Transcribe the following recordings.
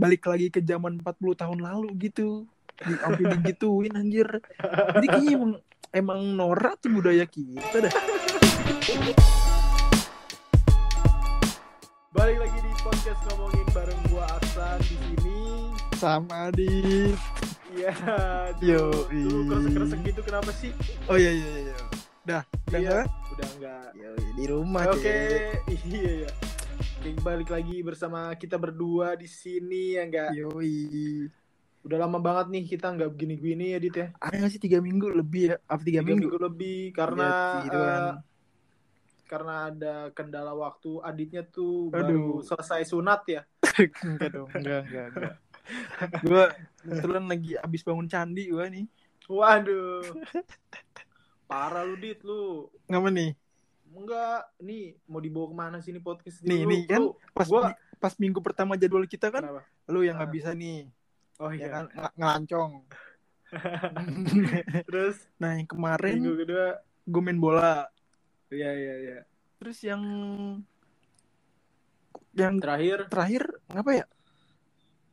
balik lagi ke zaman 40 tahun lalu gitu di sampai digituin anjir jadi kayaknya emang emang norak tuh budaya kita dah Balik lagi di podcast ngomongin bareng gua Aksan di sini. sama di Iya. Yo, kresek-kresek gitu kenapa sih? oh iya iya iya dah udah Iya, nggak? Udah enggak. Yo, di rumah Oke, Cek. iya ya. Oke, balik lagi bersama kita berdua di sini ya enggak. Yoi. Udah lama banget nih kita enggak begini-begini ya Dit ya. ada nggak sih tiga minggu lebih ya apa tiga, Tiga minggu, minggu lebih karena tiduran. eh, karena ada kendala waktu aditnya tuh Aduh. baru selesai sunat ya. enggak dong enggak enggak enggak gue kebetulan lagi abis bangun candi gue nih Waduh. Parah lu Dit lu. ngapa nih Enggak, nih mau dibawa ke mana sih ini podcast Nih, nih, kan lu- pas gua pas minggu pertama jadwal kita kan kenapa? lu yang nggak Ah. bisa nih Oh ya iya. kan ng- ngelancong Terus nah yang kemarin minggu kedua, gue main bola iya iya iya. terus yang yang Terakhir, terakhir ngapa ya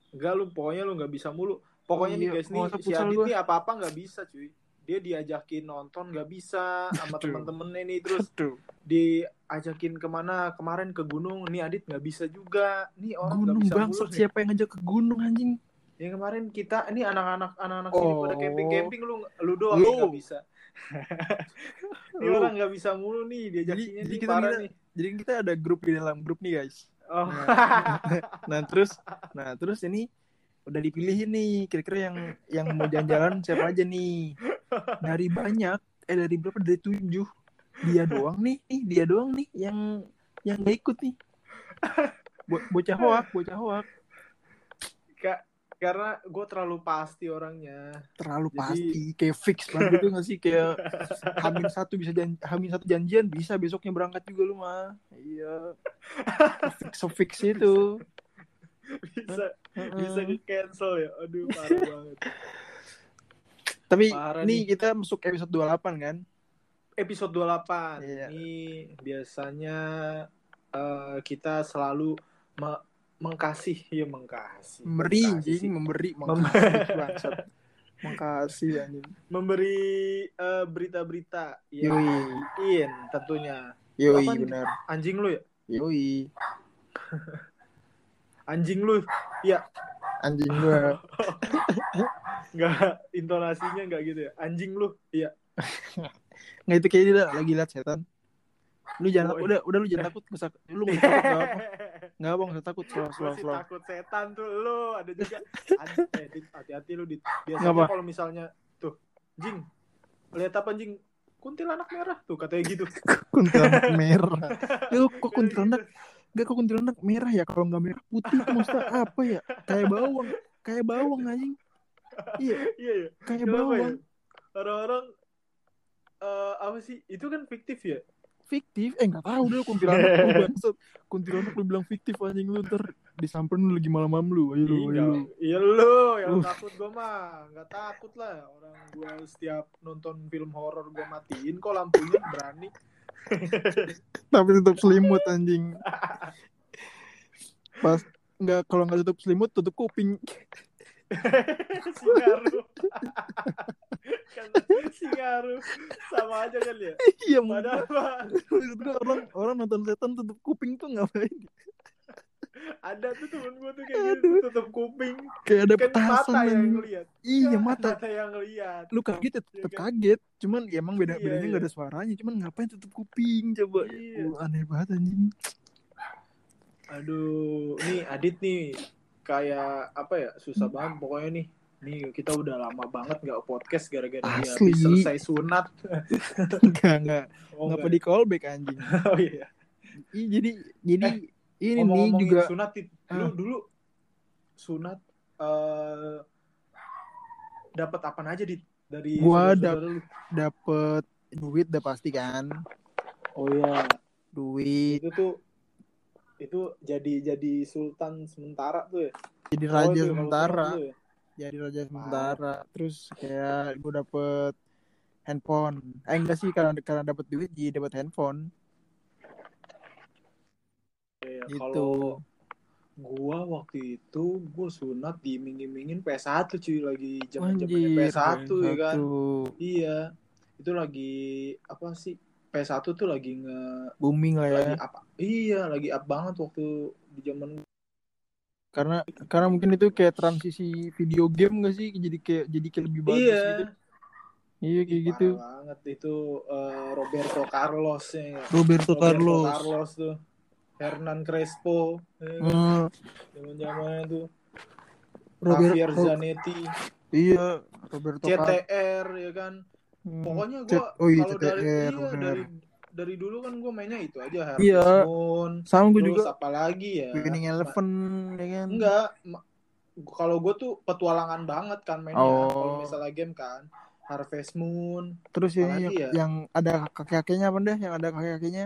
enggak lu pokoknya lu nggak bisa mulu. Pokoknya Oh nih iya, guys nih si Adit nih apa-apa nggak bisa cuy. Dia diajakin nonton nggak bisa sama Aduh. temen-temennya nih terus Aduh, diajakin ke mana? Kemarin ke gunung. Nih Adit nggak bisa juga. Nih orang nggak bisa bangsat siapa yang ngajak ke gunung anjing? Yang kemarin kita ini anak-anak anak-anak sini pada Oh. camping camping lu lu. doang nggak bisa. Ini Lu. orang nggak bisa mulu nih diajakinnya jadi nih kita parah kita- nih. jadi kita ada grup di dalam grup nih guys. Oh. Nah terus nah terus ini udah dipilihin nih kira-kira yang yang mau jalan-jalan siapa aja nih? Dari banyak eh dari berapa? Dari tujuh. Dia doang nih nih dia doang nih yang yang gak ikut nih. Bo bocah hoak bocah hoak. Kak, karena gue terlalu pasti orangnya. Terlalu Jadi- pasti kayak fix banget gitu gak sih? Kayak hamin satu bisa jan hamin satu janjian bisa besoknya berangkat juga lu mah. Iya. Fix so fix itu bisa bisa ke cancel ya? Aduh parah banget. Tapi Parah ini nih. kita masuk episode 28 kan? Episode 28 Iya. ini biasanya eh, kita selalu me- mengkasih. Ya mengkasih. Memberi Mengkasih sih. memberi Mem- makasih bangsat. Makasih anjing. Memberi eh, berita-berita ya Yoi. in tentunya. Yoi benar. Anjing lu ya? Yoi anjing lu. Ya anjing gua. Nggak intonasinya nggak gitu ya. Anjing lu. Iya. Nggak itu kayak dia lagi liat setan. Lu jangan Oh, iya. udah udah lu jangan takut usah- lu nggak takut nggak apa nggak apa nggak usah takut. Slow slow slow. takut setan tuh lu. Ada juga. Eh, hati-hati lu Dit. biasanya kalau misalnya tuh jing lihat apa jing? Kuntilanak merah tuh katanya gitu. Kuntilanak merah. Ya kok kuntilanak Gak kok kuntilanak merah ya kalau nggak merah putih maksudnya apa ya? Kayak bawang kayak bawang anjing. Iya iya ya kayak Kenapa ya? bawang. Orang-orang eh, apa sih? Itu kan fiktif ya? Fiktif? Eh nggak tahu deh kuntilanak lu bangsat. Kuntilanak lu bilang fiktif anjing lu ntar disamperin lu lagi malam-malam lu. Ayo lu ayo iya lu. iya lu yang Uh. takut gua mah. Nggak takut lah orang gua setiap nonton film horor gua matiin kok lampunya berani tapi tutup selimut anjing. Pas nggak kalau nggak tutup selimut tutup kuping. Singaru. Singaru sama aja kan ya. iya Padahal orang orang nonton setan tutup kuping tuh ngapain ada tuh temen gue tuh kayak gitu tutup kuping. kayak ada Kan petasan mata yang ngeliat. iya Kan mata Mata yang ngeliat. lu kaget ya Iya tetep kan? kaget cuman ya emang beda Iya, bedanya iya. nggak ada suaranya cuman ngapain tutup kuping coba Iya. Uh, aneh banget anjing Aduh, nih Adit nih kayak apa ya susah banget pokoknya nih. Nih kita udah lama banget nggak podcast gara-gara dia habis selesai sunat. enggak enggak Oh, ngapa enggak. di callback anjing Oh iya. Ih, jadi jadi ini nih Ngomong-ngomongin juga sunat Dit. lu Ah. dulu sunat eh dapat apa aja dit? Dari Gua lu? dapet duit udah pasti kan? Oh iya. Duit. Itu tuh itu jadi jadi sultan sementara tuh ya? Jadi Oh, raja itu sementara. dulu ya? jadi raja sementara. Terus kayak gue dapet handphone. Eh enggak sih karena karena dapet duit jadi dapet handphone gitu kalau gua waktu itu gua sunat diiming-imingin PS1 cuy lagi zaman-zamannya Anjir, PS1 ya kan. Iya. Itu lagi apa sih? PS1 tuh lagi nge Booming lah ya. lagi apa? Iya, lagi up banget waktu di zaman Karena karena mungkin itu kayak transisi video game gak sih? Jadi kayak jadi kayak lebih bagus Iya. gitu. Iya kayak Parah gitu. banget itu eh, Roberto Carlos ya. Roberto, Roberto Carlos. Carlos tuh. Hernan Crespo. ya kan? Hmm, Zaman-zamannya tuh. Robert- Javier Zanetti, Iya, Roberto. CTR ya kan. Hmm. Pokoknya gua oh iya, kalau dari iya, dari dari dulu kan gue mainnya itu aja Iya. Harvest Moon. Sama gue juga apa lagi ya? Winning Eleven ya kan. Enggak, kalau gue tuh petualangan banget kan mainnya. Oh. Kalau misalnya game kan, Harvest Moon. Terus ini yang, ya? yang ada kakek-kakeknya apa deh? Yang ada kakek-kakeknya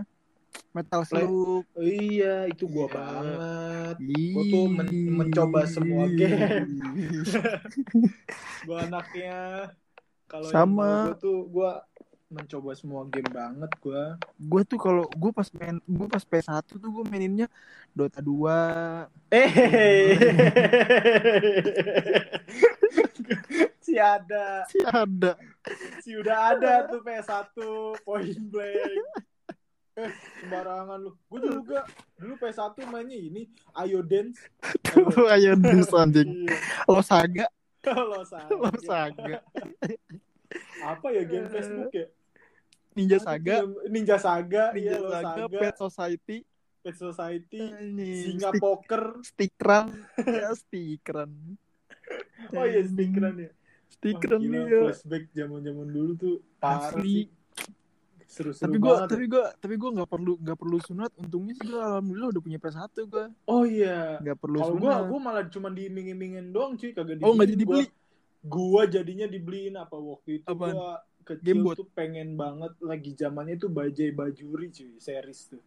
Metal Slug. Oh, iya, itu gue Iya. banget. Gua tuh men- mencoba semua game. Gue anaknya kalau Sama. gue tuh gue mencoba semua game banget gue. gue tuh kalau gue pas main gue pas PS1 tuh gue maininnya Dota 2 Eh, si ada, sih ada si udah ada tuh PS1 Point Blank. Eh, sembarangan lu. Gue juga dulu PS1 mainnya ini Ayo Dance. ayo dus anjing Iya. lo saga Lo saga. lo saga Apa ya game Facebook ya? Ninja Saga Ninja Saga, Ninja iya lo Saga Saga, Pet Society Pet Society, Singa stick- Poker. stikeran ya stikeran Oh iya, stikeran ya. stikeran Wah, gila, dia flashback zaman-zaman dulu tuh parah Asli. sih. Seru-seru tapi gue tapi gue tapi gue nggak perlu nggak perlu sunat. Untungnya sih gue alhamdulillah udah punya PS1 gue Oh iya. nggak perlu Kalau gua sunat. gua malah cuma diiming-imingin doang cuy, kagak dibeliin. oh nggak jadi Gua- beli? Gua jadinya dibeliin apa? Waktu itu gua kecil Gamebot? tuh pengen banget lagi zamannya tuh Bajai Bajuri cuy, series tuh.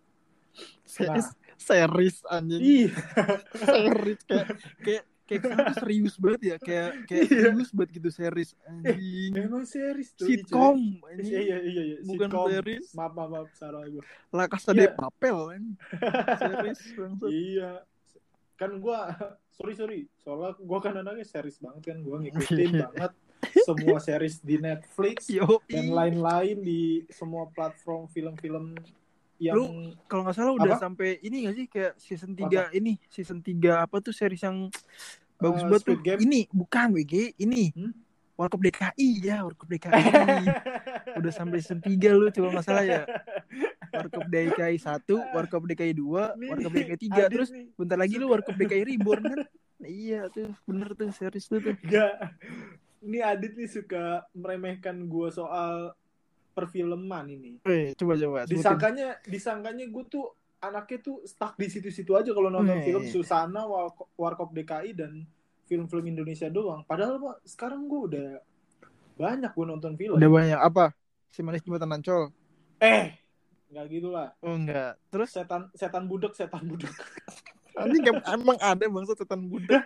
series? Series anjing. Ih, series kayak kayak kayak kesannya tuh serius banget ya kayak kayak Iya. serius banget gitu series anjing emang series tuh. sitcom Iya, anjing iya, iya, iya. bukan sitcom. series Maaf, maaf, maaf, salah gua. La Casa de Iya. Papel kan series bangsat. Iya. Kan gua sorry sorry, soalnya gua kan anaknya series banget kan, gua ngikutin banget semua series di Netflix Yo, dan lain-lain di semua platform film-film yang Lu- kalau nggak salah udah Apa? sampai ini nggak sih? Kayak season 3 ini season 3 apa tuh series yang bagus Eh, banget tuh? Game? ini bukan WG ini. Hmm? Warkop DKI ya Warkop DKI udah sampai season 3 lu coba nggak salah ya. Warkop DKI 1 Warkop DKI 2 Nih, Warkop DKI 3 Adit terus nih, bentar lagi lu Warkop DKI Reborn kan? Iya tuh bener tuh series tuh tuh. Gak. Ini Adit nih suka meremehkan gua soal perfilman ini. eh coba coba. Disangkanya disangkanya gue tuh anaknya tuh stuck di situ-situ aja kalau nonton Wih. film Susana, Warkop, DKI dan film-film Indonesia doang. Padahal Pak, sekarang gue udah banyak gue nonton film. udah banyak apa si manis jembatan ancol Eh, nggak gitulah. oh enggak terus Setan setan budek, setan budek. Em- emang ada bangsa setan budak.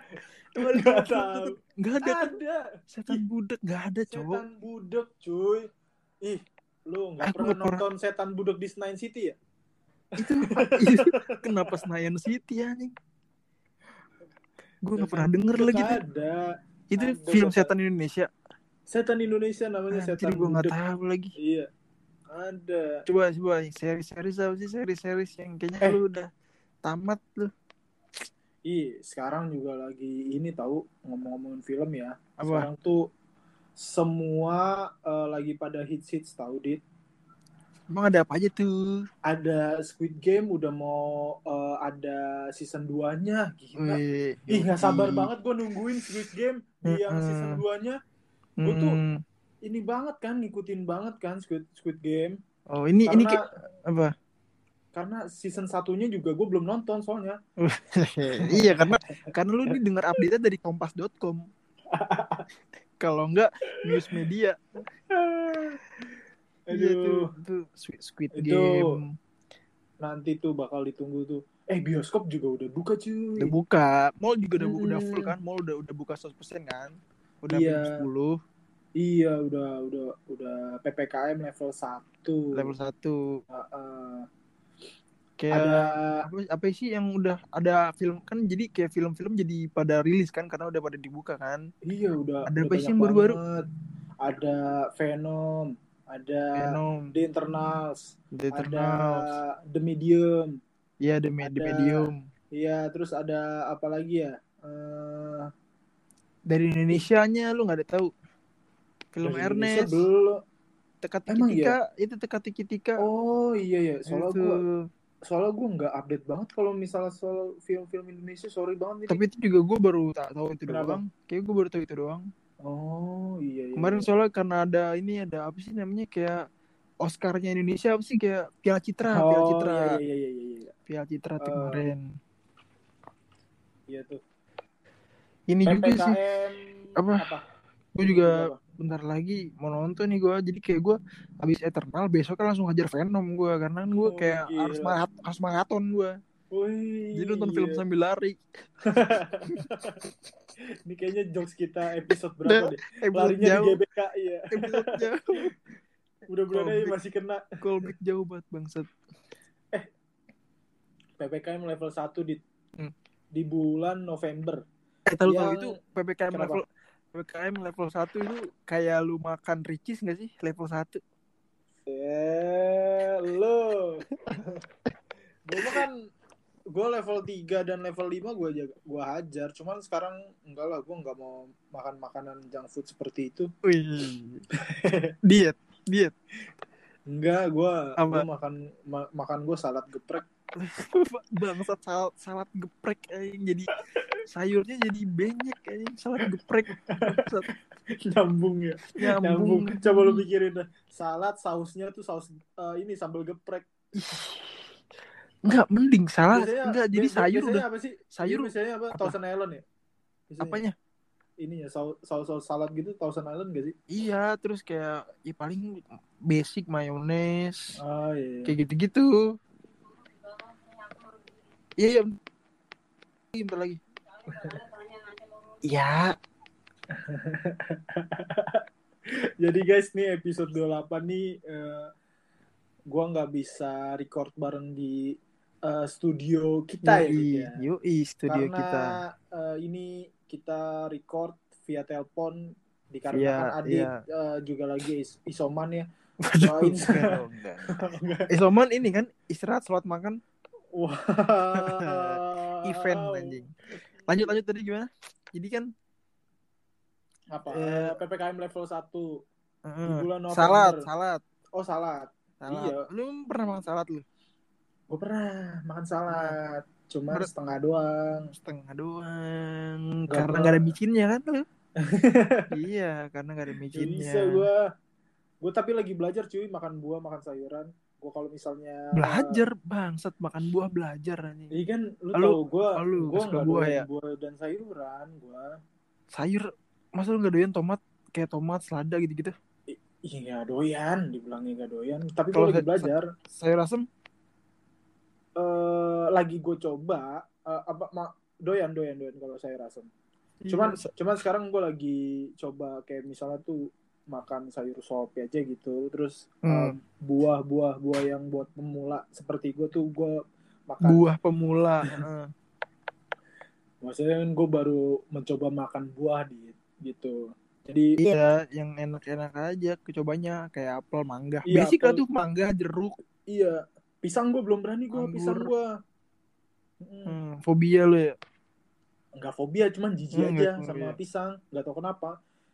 Emang ada Nggak bangsa tahu. setan- Nggak ada Ada setan budak nggak ada cowok. setan budek, cuy. Ih, lu nggak Aku pernah nggak pernah- nonton setan budek di Nine City ya? Itu, itu kenapa Senayan City anjing? Gue nggak pernah denger lagi. Ada. Itu ada film setan. setan Indonesia. Setan Indonesia namanya Anjir setan gue nggak tahu lagi. Iya. Ada. Coba coba seri-seri apa sih seri-seri yang kayaknya Eh. lu udah tamat lu. Ih, sekarang juga lagi ini tahu ngomong-ngomongin film ya. Apa? Sekarang tuh semua eh, lagi pada hits-hits tahu dit. Emang ada apa aja tuh? Ada Squid Game udah mau eh, ada season 2-nya. Gila. Wih, Ih, nggak sabar banget gue nungguin Squid Game di yang season 2-nya. Gua tuh-. Ini banget kan, ngikutin banget kan Squid Squid Game. Oh ini ini Karena kayak apa? karena season satunya juga gue belum nonton soalnya. iya karena karena lu ini dengar update dari kompas.com. Kalau enggak news media. Iya tuh, Aduh, tuh Squid, Squid Itu Game nanti tuh bakal ditunggu tuh. Eh bioskop juga udah buka cuy. udah buka, mall juga udah bu- udah full kan, mall udah udah buka 100% kan. Udah Iya. jam 10 Iya udah udah udah ppkm level 1 level 1. Kayak ada apa, apa sih yang udah ada film kan jadi kayak film-film jadi pada rilis kan karena udah pada dibuka kan? Iya udah Ada udah apa sih yang baru-baru? ada Venom ada Venom. The Internals The ada Eternals. The Medium. Iya The, Me- The ada- Medium. iya terus ada apa lagi ya? Eh, dari Indonesia-nya lu nggak ada tahu? Film dari Indonesia Ernest. belum. Teka-teki tika itu teka-teki tika oh iya ya soalnya Itu. Soalnya gue nggak update banget kalau misalnya soal film-film Indonesia. Sorry banget ini. Tapi itu juga gue baru tak tahu itu Kenapa? doang. Kayak gue baru tahu itu doang. Oh iya iya kemarin iya. soalnya karena ada ini ada apa sih namanya kayak Oscarnya Indonesia apa sih? Kayak Piala Citra oh Piala Citra. iya iya iya iya iya. Piala Citra Eh, kemarin. iya tuh. Ini juga sih. PPKM Apa? apa? Gue juga Apa? Bentar lagi mau nonton nih gue jadi kayak gue habis Eternal besok kan langsung hajar Venom gue karena kan gue Oh, kayak gila. harus maraton harus maraton gue Wih, jadi nonton film iya. sambil lari Ini kayaknya jokes kita episode berapa deh? episode Larinya di jauh GBK, iya. episode jauh Mudah-mudahan masih kena. callback jauh banget bangsat PPKM level 1 di Hmm. di bulan November. eh tahu tahu itu ppkm Kenapa? level ppkm level 1 itu kayak lu makan ricis nggak sih? Level 1 Eh, lo. gue kan gue level 3 dan level 5 gue jaga gue hajar. Cuman sekarang enggak lah gue nggak mau makan makanan junk food seperti itu. Wih. diet diet. Enggak gue gue makan ma- makan gue salad geprek. Bangsat salad, salad geprek anjing. Jadi sayurnya jadi banyak anjing salad geprek nyambung ya nyambung nyambung coba lu pikirin dah salad sausnya tuh saus eh, ini sambal geprek Enggak, mending salad. Biasanya- Enggak, jadi sayur biasanya udah. apa sih Sayur biasanya apa apa? Thousand Island ya Biasanya. apanya? ini ya saus saus saus salad gitu Thousand Island gak sih Iya, terus kayak ya paling basic mayones. ah iya, iya. Kayak gitu-gitu. Iya, iya. Bentar lagi. Iya. Jadi guys nih episode 28 nih eh, gua nggak bisa record bareng di eh, studio kita ya, Dik, Yoi, ya. studio Karena kita. eh, ini kita record via telepon dikarenakan Adik iya. eh, juga lagi is- isoman ya. Waduh, enggak enggak. Isoman ini kan istirahat sholat makan Wah. event anjing. Lanjut lanjut tadi gimana? Jadi kan Apa? Eh, PPKM level 1. eh, bulan November. salad, salad, Oh, salad. salad. Iya. Lu pernah makan salad lu? Gue pernah makan salad. Cuma Ber- setengah doang. Setengah doang. Nggak karena nggak ada micinnya kan lu? iya, karena nggak ada Gak micinnya. bisa gue. Gue tapi lagi belajar cuy makan buah, makan sayuran. Gue kalau misalnya Belajar bangsat makan buah belajar anjing. Iya kan lu Lu- tahu gue gue suka nggak buah ya? buah dan sayuran gue Sayur masa lu nggak doyan tomat kayak tomat selada gitu-gitu? iya nggak doyan dibilangnya nggak doyan tapi Kalau lagi sa- belajar Sayur asem? eh lagi gue coba eh, apa ma- doyan doyan doyan kalau saya rasa cuman Iya, cuman sekarang gue lagi coba kayak misalnya tuh makan sayur sop aja gitu terus Hmm. eh, buah-buah buah yang buat pemula seperti gue tuh gue makan buah pemula. maksudnya kan gue baru mencoba makan buah di gitu jadi Iya, yang enak-enak aja kecobanya kayak apel, mangga. Iya, Basic lah tuh mangga, jeruk. iya pisang gue belum berani gue pisang gue Hmm, fobia lu ya. nggak fobia cuman jijik Hmm, aja sama fobia. pisang nggak tahu kenapa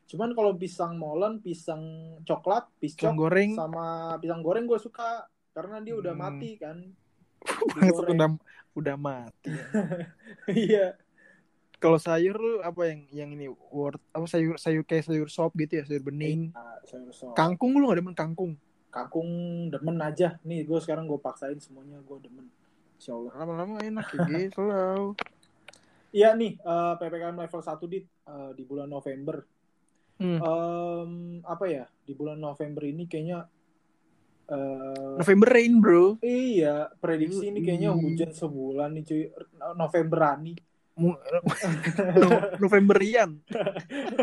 cuman kalau pisang molen pisang coklat Pisang goreng. sama pisang goreng gue suka karena dia udah Hmm. mati kan udah udah mati. iya Kalau sayur lu apa yang yang ini word apa sayur sayur kayak sayur sop gitu ya, sayur bening. Nah, sayur sop. Kangkung lu gak demen kangkung? kangkung demen aja nih gue sekarang gue paksain semuanya gue demen Insya Allah Lama-lama enak ya. Slow. iya nih eh, ppkm level 1 di eh, di bulan November Hmm. Em, apa ya di bulan November ini kayaknya eh, November rain, bro. Iya, prediksi ini kayaknya Yoi. hujan sebulan nih cuy. Novemberani. Novemberian.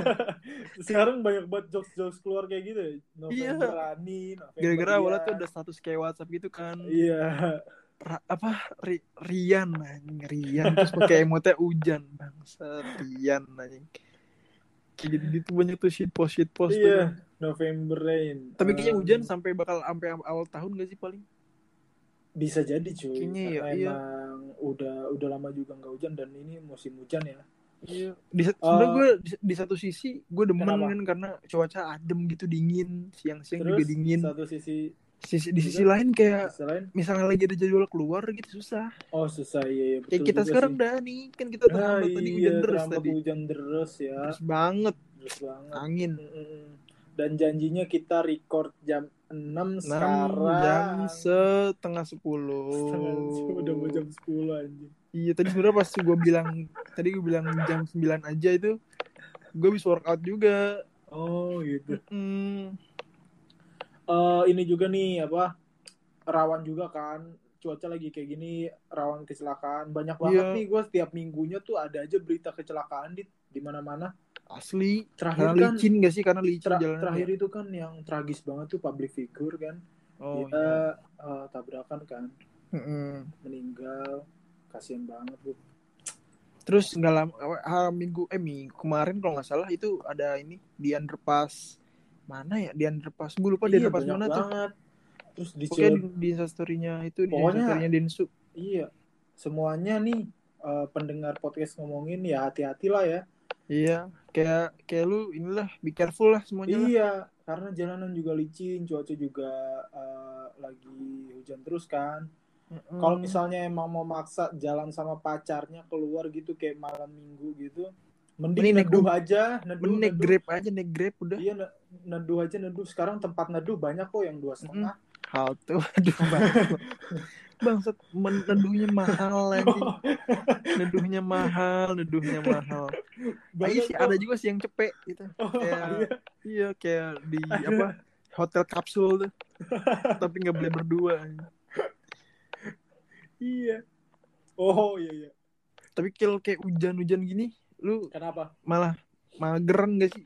Sekarang banyak banget jokes-jokes keluar kayak gitu ya. Iya. Novemberani, November Gara-gara awalnya iya. tuh udah status kayak WhatsApp gitu kan. Iya. Ra- apa Ri- Rian anjing Rian terus pakai emotnya hujan bangsa Rian anjing gitu, gitu banyak tuh shit post shit post tuh. Iya, November Rain. tapi kayaknya Um, hujan sampai bakal sampai awal tahun gak sih paling bisa jadi cuy. Kayaknya ya, Karena iya. emang udah udah lama juga nggak hujan dan ini musim hujan ya. Iya. Di, sat- sebenarnya Eh, gue di, di satu sisi gue demen kenapa? kan karena cuaca adem gitu dingin siang-siang juga dingin. satu sisi Sisi, di juga sisi lain kayak selain misalnya lagi ada jadwal keluar gitu susah. oh susah iya, iya betul Kayak kita sekarang sih. dah nih kan kita Ah, terhambat tadi iya, hujan deras tadi. hujan deras ya. Terus banget Terus banget. angin. Dan janjinya kita record jam 6 6 sekarang. jam setengah sepuluh. Setengah udah mau jam 10 anjing. Iya tadi sebenarnya pas gue bilang tadi gue bilang jam 9 aja itu gue bisa workout juga. Oh gitu. Hmm. Eh ini juga nih apa? Rawan juga kan. Cuaca lagi kayak gini rawan kecelakaan. Banyak banget Iya. nih gue setiap minggunya tuh ada aja berita kecelakaan di di mana-mana. Asli. Terakhir Karena kan licin gak sih? Karena licin jalannya. terakhir itu kan yang tragis banget tuh public figure kan. Oh Dia iya. eh, tabrakan kan, Mm-mm. meninggal. Kasian banget bu. Terus nggak lama ah, minggu eh minggu kemarin kalau nggak salah itu ada ini di underpass mana ya di underpass gue lupa di Iya, underpass banyak mana tuh banget. Terus di Cil- di, di instastorynya itu di Pokoknya- instastorynya Densu Iya, semuanya nih eh, pendengar podcast ngomongin ya hati-hatilah ya. iya kayak kayak lu inilah be careful lah semuanya lah. Iya, karena jalanan juga licin, cuaca juga eh, lagi hujan terus kan. Mm-mm. Kalau misalnya emang mau maksa jalan sama pacarnya keluar gitu kayak malam minggu gitu, mending Mending neduh aja, neduh, Mending naik neduh. grab aja naik grab udah Iya, neduh aja neduh. Sekarang tempat neduh banyak kok yang dua setengah. halte aduh bangsat neduhnya mahal anjing neduhnya mahal neduhnya mahal Iya Banyak sih kok. ada juga sih yang cepet gitu Oh, kayak iya. iya kayak di Ada. apa hotel kapsul tuh tapi nggak boleh berdua Iya. Oh iya iya. tapi kalau kayak hujan-hujan gini lu Kenapa? malah mageran gak sih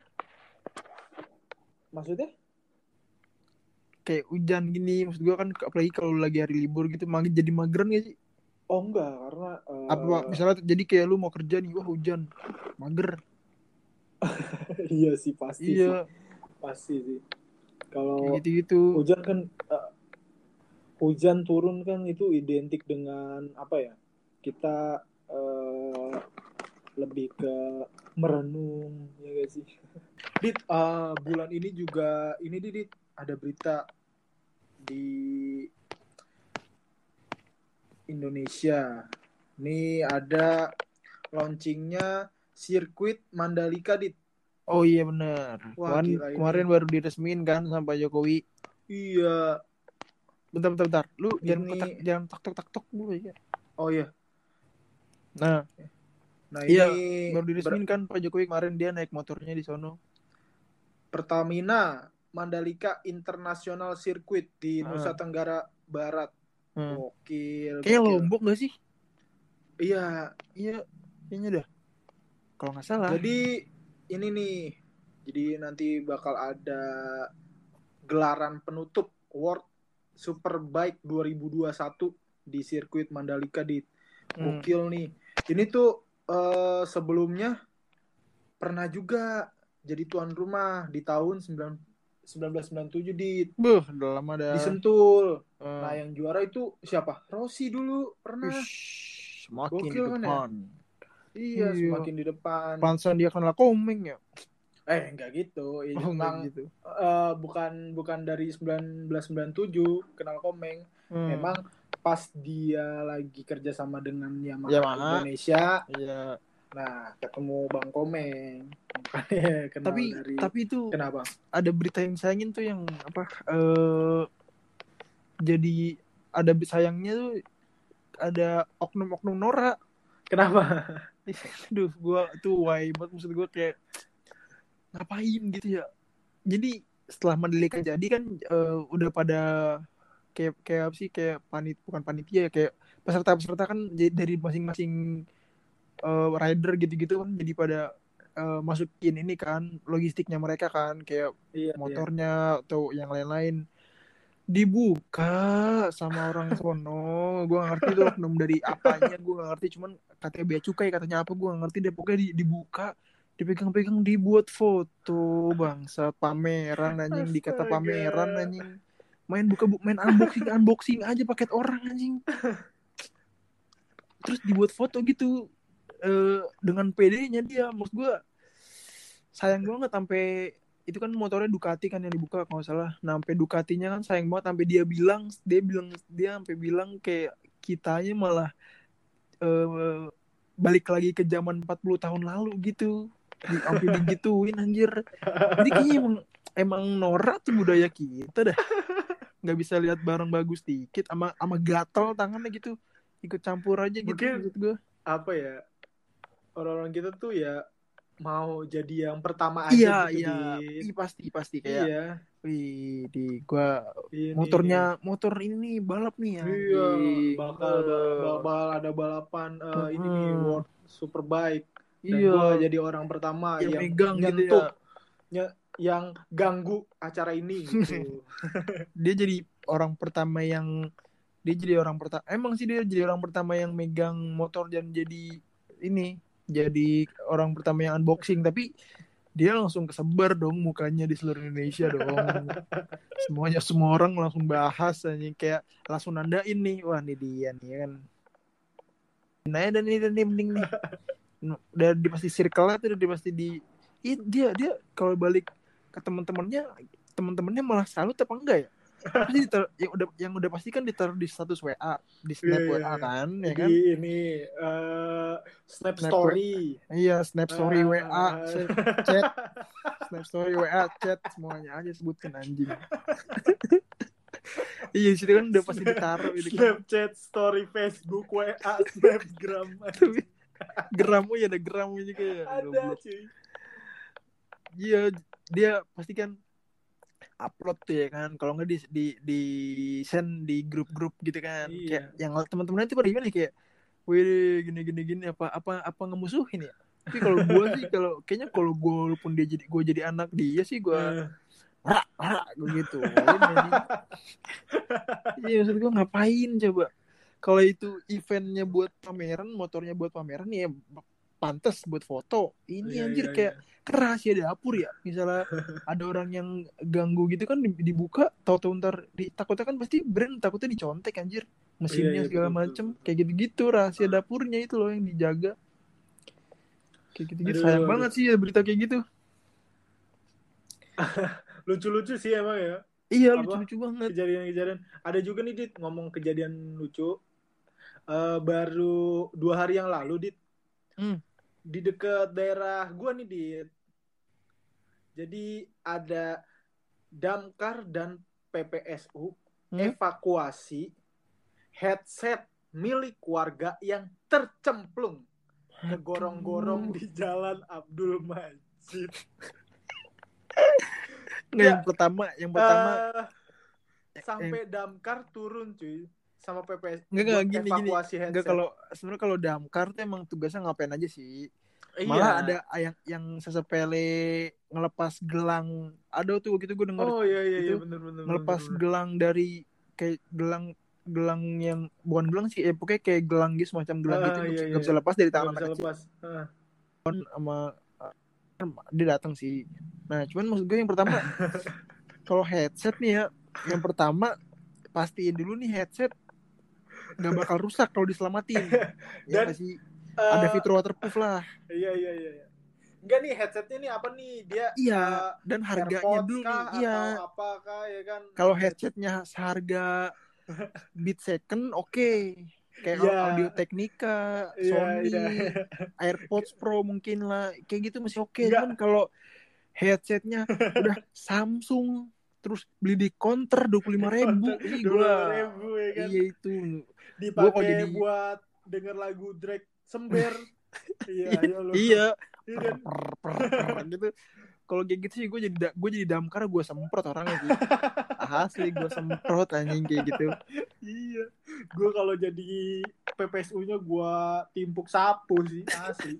Maksudnya? kayak hujan gini maksud gua kan apalagi kalau lagi hari libur gitu mag jadi mageran gak sih Oh enggak, karena eh, apa misalnya jadi kayak lu mau kerja nih wah hujan mager iya sih pasti sih. iya Pasti sih. Kalau gitu gitu hujan kan eh, hujan turun kan itu identik dengan apa ya? Kita eh, lebih ke merenung ya gak sih? Dit, eh, bulan ini juga ini Dit, ada berita di Indonesia. Nih ada launchingnya sirkuit Mandalika Dit. oh iya benar Kemarin, ini. kemarin baru diresmiin kan sama Pak Jokowi Iya. bentar bentar bentar lu jangan Ini- ketak jangan tak tak tak tok dulu ya Oh iya. nah Nah Iya, ini baru diresmiin kan Pak Jokowi kemarin dia naik motornya di sono Pertamina Mandalika International Circuit di Ah. Nusa Tenggara Barat. hmm. Gokil. kayak lombok gak sih Iya. iya kayaknya dah kalau nggak salah Jadi ini nih. Jadi nanti bakal ada gelaran penutup World Superbike 2021 di sirkuit Mandalika di Hmm. Gokil nih. Ini tuh eh, sebelumnya pernah juga jadi tuan rumah di tahun 9 1997 di Buh, udah lama dah di Sentul. Eh, Nah, yang juara itu siapa? Rossi dulu pernah. Wish, semakin di Gokil kan ya? depan. Iya, Iya. semakin di depan. Pansan dia kenal komeng ya. Eh, enggak gitu. Ini Oh, memang gitu. eh, bukan bukan dari 1997 kenal Komeng. Hmm. Memang pas dia lagi kerja sama dengan Yamaha, Yamaha. Indonesia, Iya. nah ketemu Bang Komeng. Makanya kenal Tapi dari tapi itu kenapa? ada berita yang sayangin tuh yang apa eh jadi ada sayangnya tuh ada oknum-oknum Nora. Kenapa? Aduh, gua tuh why banget maksud gua kayak ngapain gitu ya. Jadi setelah Mandalika jadi kan eh, udah pada kayak kayak apa sih kayak panit bukan panitia ya kayak peserta-peserta kan jadi dari masing-masing eh, rider gitu-gitu kan jadi pada eh, masukin ini kan logistiknya mereka kan kayak Iya, iya. motornya atau yang lain-lain. dibuka sama orang sono gue gak ngerti tuh oknum dari apanya gue gak ngerti. Cuman katanya bea cukai katanya apa gue gak ngerti deh. Pokoknya di- dibuka dipegang-pegang dibuat foto bangsa pameran anjing dikata pameran anjing main buka bu- main unboxing unboxing aja paket orang anjing. Terus dibuat foto gitu eh, dengan PD-nya dia. Maksud gue sayang banget sampai itu kan motornya Ducati kan yang dibuka kalau salah. Nah sampai Ducatinya kan sayang banget sampai dia bilang dia bilang dia sampai bilang kayak kitanya malah eh, balik lagi ke zaman 40 tahun lalu gitu. Sampai digituin anjir. Jadi kayaknya emang emang norak tuh budaya kita dah nggak bisa lihat barang bagus dikit sama sama gatel tangannya gitu. Ikut campur aja gitu Mungkin- maksud gue apa ya orang-orang kita tuh ya mau jadi yang pertama aja iya gitu, iya. Ih, pasti pasti kayak iya. Wih di gua ini. motornya motor ini nih balap nih ya iya Di- bakal bakal, bakal ada balapan eh, ini nih. World Superbike. Dan iya. gua jadi orang pertama yang yang, megang gitu nyentuh. Ya nya- yang ganggu acara ini gitu. dia jadi orang pertama yang dia jadi orang pertama emang sih dia jadi orang pertama yang megang motor dan jadi ini jadi orang pertama yang unboxing tapi dia langsung kesebar dong mukanya di seluruh Indonesia dong. Semuanya semua orang langsung bahas aja kayak langsung nandain nih wah ini dia nih ya kan. Nah dan ini dan ini mending nih. Udah di pasti circle tuh udah di pasti di Ih, dia dia kalau balik ke teman-temannya teman-temannya malah salut apa enggak ya? Pasti ditaruh, yang udah yang udah pasti kan ditaruh di status WA di snap Iya, iya, WA iya. kan ya kan? ini eh, snap Snap story. Iya snap story Ah. WA chat snap story WA chat. Semuanya aja sebutkan anjing. Iya situ kan udah pasti ditaruh itu kan. Snapchat, story Facebook, WA, Snapgram. Tapi geram ya ada geram juga ya Ada cuy. Iya, dia pasti kan upload tuh ya kan. Kalau nggak di di di send di grup-grup gitu kan. Iya. Kayak yang teman-temannya itu pada gimana kayak, wih gini gini gini apa apa apa ngemusuhin ya. Tapi kalau gue sih kalau kayaknya kalau gue walaupun dia jadi gue jadi anak dia sih gue Eh, rak rak gue gitu. Iya maksud gue ngapain coba? Kalau itu eventnya buat pameran, motornya buat pameran ya pantas buat foto. Ini iya, anjir iya, kayak kan rahasia dapur ya. Misalnya ada orang yang ganggu gitu kan di- dibuka tahu-tahu ntar di, takutnya kan pasti brand takutnya dicontek anjir. Mesinnya Iya, iya, segala betul, macem. betul, kayak gitu-gitu rahasia Ah. dapurnya itu loh yang dijaga. Kayak gitu-gitu. Sayang aduh. banget sih ya berita kayak gitu. Lucu-lucu sih emang ya. Iya lucu-lucu banget. Kejadian-kejadian. Ada juga nih Dit ngomong kejadian lucu. Eh, baru dua hari yang lalu Dit Hmm. di dekat daerah gua nih Dit. Jadi ada damkar dan PPSU Hmm? evakuasi headset milik warga yang tercemplung ke gorong-gorong di Jalan Abdul Majid. Nggak, yang pertama yang pertama Eh, sampai damkar turun cuy sama PPS nggak, buat gini, gini. enggak kalau sebenarnya kalau damkar tuh emang tugasnya ngapain aja sih Iya. malah ada yang yang sesepele ngelepas gelang ada tuh gitu gue denger Oh iya iya iya itu bener bener. ngelepas bener, bener. gelang dari kayak gelang gelang yang bukan gelang sih eh pokoknya kayak gelang gitu semacam gelang Ah, gitu nggak iya, bisa- iya, bisa iya. lepas dari Nggak tangan anak kecil lepas. Ah. sama dia datang sih nah cuman maksud gue yang pertama kalau headset nih ya yang pertama pastiin dulu nih headset nggak bakal rusak kalau diselamatin ya Dan, nggak sih Eh, ada fitur waterproof lah Iya iya iya. iya. Enggak nih headsetnya nih apa nih dia iya eh, dan harganya AirPods dulu kah, nih iya atau apa kah ya kan? kalau headsetnya seharga Beat Second oke kayak Iya. Audio Technica, Iya, Sony, iya. AirPods Pro mungkin lah kayak gitu masih oke Enggak. cuman kalau headsetnya udah Samsung terus beli di counter dua puluh lima ribu gua ribu ya kan. iya itu Dipakai jadi- buat denger lagu Drake sember. iya, ayo lu. iya Iya kan? gitu kalau kayak gitu sih gue jadi gue jadi damkar gue semprot orangnya sih asli gue semprot anjing kayak gitu Iya. Gue kalau jadi PPSU-nya gue timpuk sapu sih asli.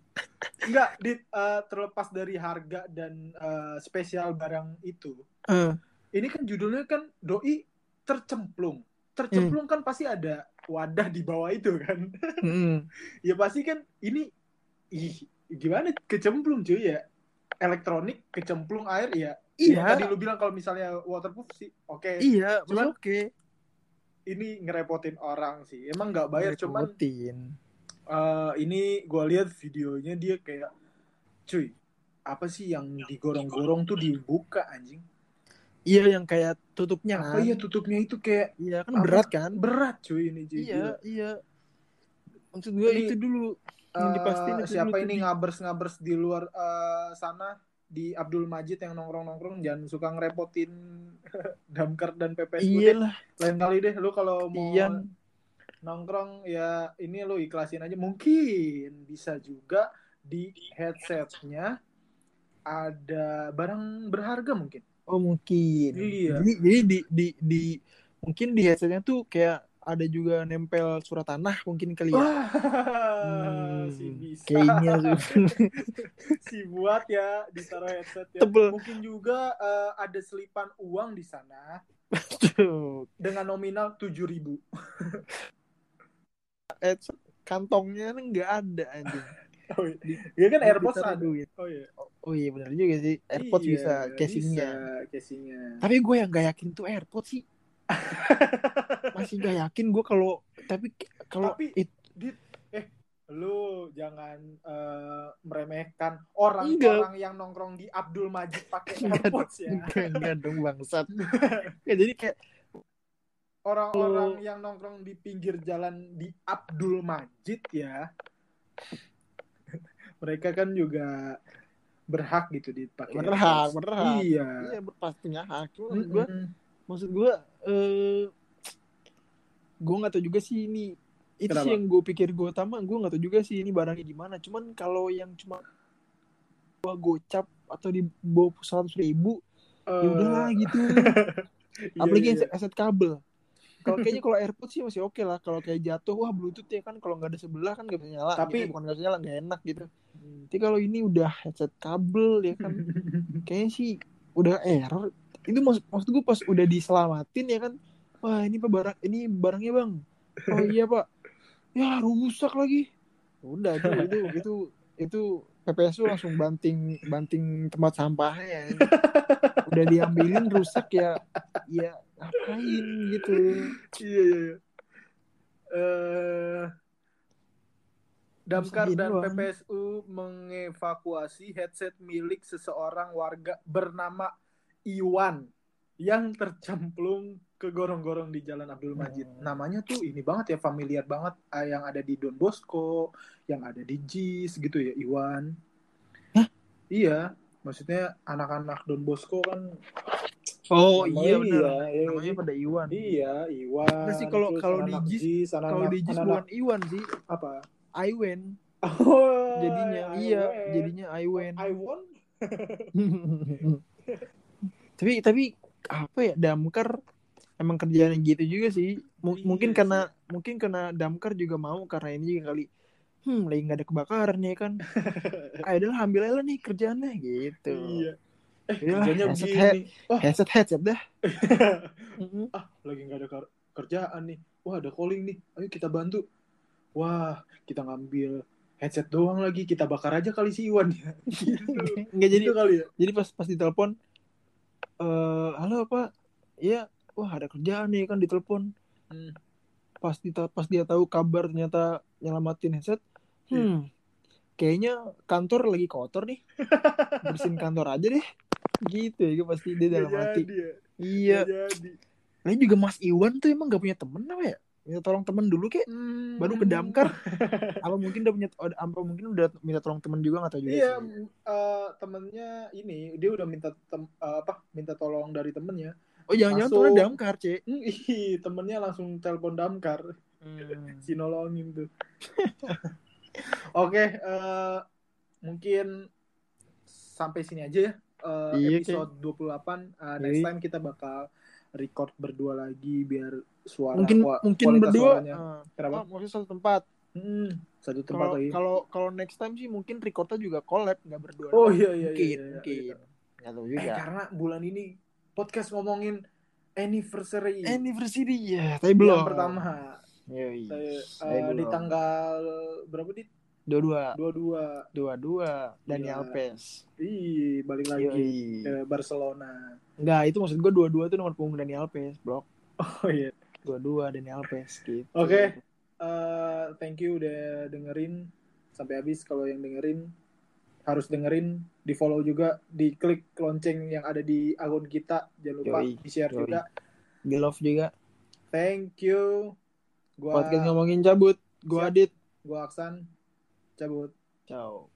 Enggak, dit eh, terlepas dari harga dan eh, spesial barang itu. Eh, Ini kan judulnya kan doi tercemplung. Tercemplung kan pasti ada wadah di bawah itu kan. Mm. ya pasti kan ini ih gimana kecemplung cuy ya. Elektronik kecemplung air ya. Iya. Yang tadi lu bilang kalau misalnya waterproof sih oke. Iya, Cuman- oke. Ini ngerepotin orang sih. Emang nggak bayar cuman eh, ini gue lihat videonya dia kayak cuy apa sih yang digorong-gorong tuh dibuka anjing Iya yang kayak tutupnya apa kan. iya tutupnya itu kayak Iya kan Apa? berat kan? berat cuy ini cuy Iya, iya. Maksud gue itu dulu yang Eh, dipastiin itu siapa dulu ini ngabers-ngabers di luar eh, sana di Abdul Majid yang nongkrong-nongkrong jangan suka ngerepotin Damkar dan PPSU deh. Iya lah, lain kali deh lu kalau mau Ian. nongkrong ya ini lu ikhlasin aja mungkin bisa juga di headsetnya ada barang berharga mungkin Oh mungkin. Iya. Jadi, jadi di, di, di mungkin di headsetnya tuh kayak ada juga nempel surat tanah mungkin kali ya. Wah, Hmm, si bisa. kayaknya si buat ya ditaruh headset ya. Tebel. Mungkin juga eh, ada selipan uang di sana dengan nominal 7000 headset kantongnya kan nggak ada anjing. Oh iya. Ya kan AirPods ada. duit. Oh iya. Oh iya benar juga sih. AirPods Iya, bisa casingnya. Bisa casingnya. Tapi gue yang gak yakin tuh AirPods sih. Masih gak yakin gue kalau tapi kalau Tapi- it- Dit, eh lu jangan eh, meremehkan orang-orang yang nongkrong di Abdul Majid pakai AirPods ya. enggak, enggak dong bangsat. ya jadi kayak Orang-orang yang nongkrong di pinggir jalan di Abdul Majid ya. Mereka kan juga berhak gitu dipakai. berhak, AirPods. berhak. Iya. Iya pastinya hak. Cuma Maksud gue, maksud gue, eh, gue nggak tahu juga sih ini. Itu Kenapa? sih yang gue pikir gue utama. Gue nggak tahu juga sih ini barangnya gimana. Cuman kalau yang cuma gua gocap atau di bawah seratus ribu, ya Eh, udahlah gitu. iya, Apalagi iya. aset, aset kabel. Kalau kayaknya kalau AirPods sih masih oke lah. Kalau kayak jatuh, wah Bluetooth ya kan kalau nggak ada sebelah kan nggak bisa nyala. Tapi- gitu. bukan nggak bisa nyala, nggak enak gitu. Hmm. Tapi kalau ini udah headset kabel ya kan, kayaknya sih udah error. Itu maksud, maksud gue pas udah diselamatin ya kan, wah ini pak barang, ini barangnya bang. Oh iya pak, ya rusak lagi. Udah itu itu itu itu PPSU langsung banting banting tempat sampahnya. Udah diambilin rusak ya, ya ngapain gitu. Iya iya. iya. Eh Damkar dan doang. PPSU mengevakuasi headset milik seseorang warga bernama Iwan yang tercemplung ke gorong-gorong di Jalan Abdul Majid. Hmm. Namanya tuh ini banget ya familiar banget ah, yang ada di Don Bosco, yang ada di JIS gitu ya Iwan. Hah? Iya, maksudnya anak-anak Don Bosco kan Oh iya benar. iya, iya, Namanya pada Iwan. Iya, Iwan. Nggak sih, kalau- kalau di JIS- Kalau di JIS bukan Iwan sih, apa? Iwen. Oh, Jadinya iya, Iwan. jadinya Iwen. Iwan. tapi tapi apa ya damkar emang kerjaan gitu juga sih M- Iya mungkin sih. karena mungkin karena damkar juga mau karena ini juga kali hmm lagi nggak ada kebakaran ya kan ayo dah ambil aja nih kerjaannya gitu Iya. Eh, Yalah, kerjanya headset begini. Wah, headset headset dah ah, lagi nggak ada ker- kerjaan nih. Wah, ada calling nih. Ayo kita bantu. Wah, kita ngambil headset doang lagi. Kita bakar aja kali si Iwan ya. Gitu. nggak jadi Gitu kali ya. jadi pas pas ditelepon eh halo pak iya wah ada kerjaan nih kan ditelepon Hmm. pas dia pas dia tahu kabar ternyata nyelamatin headset hmm kayaknya kantor lagi kotor nih bersihin kantor aja deh gitu ya pasti dia dalam Nggak hati jadi ya. iya lain juga Mas Iwan tuh emang gak punya temen apa ya minta tolong temen dulu kek Hmm. baru ke damkar apa mungkin udah punya apa mungkin udah minta tolong temen juga nggak tahu juga Iya, sih. eh, temennya ini dia udah minta tem- eh, apa? Minta tolong dari temennya. Oh jangan-jangan temennya damkar cek temennya langsung telepon damkar. Hmm. si nolongin tuh. Oke, eh, mungkin sampai sini aja ya. eh, Iya, episode 28 Eh, next Iya. time kita bakal record berdua lagi biar suara mungkin kua- mungkin kualitas berdua suaranya. Kenapa? oh, maksudnya satu tempat Hmm, satu tempat kalau lagi. kalau kalau next time sih mungkin recordnya juga collab nggak berdua Oh iya iya mungkin iya, iya, mungkin iya. nggak tahu Eh, karena bulan ini podcast ngomongin anniversary Anniversary ya, tapi belum. yang pertama Yoi. Saya, Saya eh, di tanggal berapa di Dua-dua. dua dua Dua-dua. Daniel Iya. Alves. ih balik lagi Yoi. ke Barcelona Enggak, itu maksud gue dua-dua tuh nomor punggung Daniel Alves, bro. oh iya Dua-dua Daniel Alves gitu. Oke. Eh, thank you udah dengerin sampai habis kalau yang dengerin harus dengerin di follow juga di klik lonceng yang ada di akun kita jangan lupa Yoi, di share yoi. juga Di love juga. thank you gua Podcast ngomongin cabut. Gua Siap. Adit. gua Aksan cabut Ciao.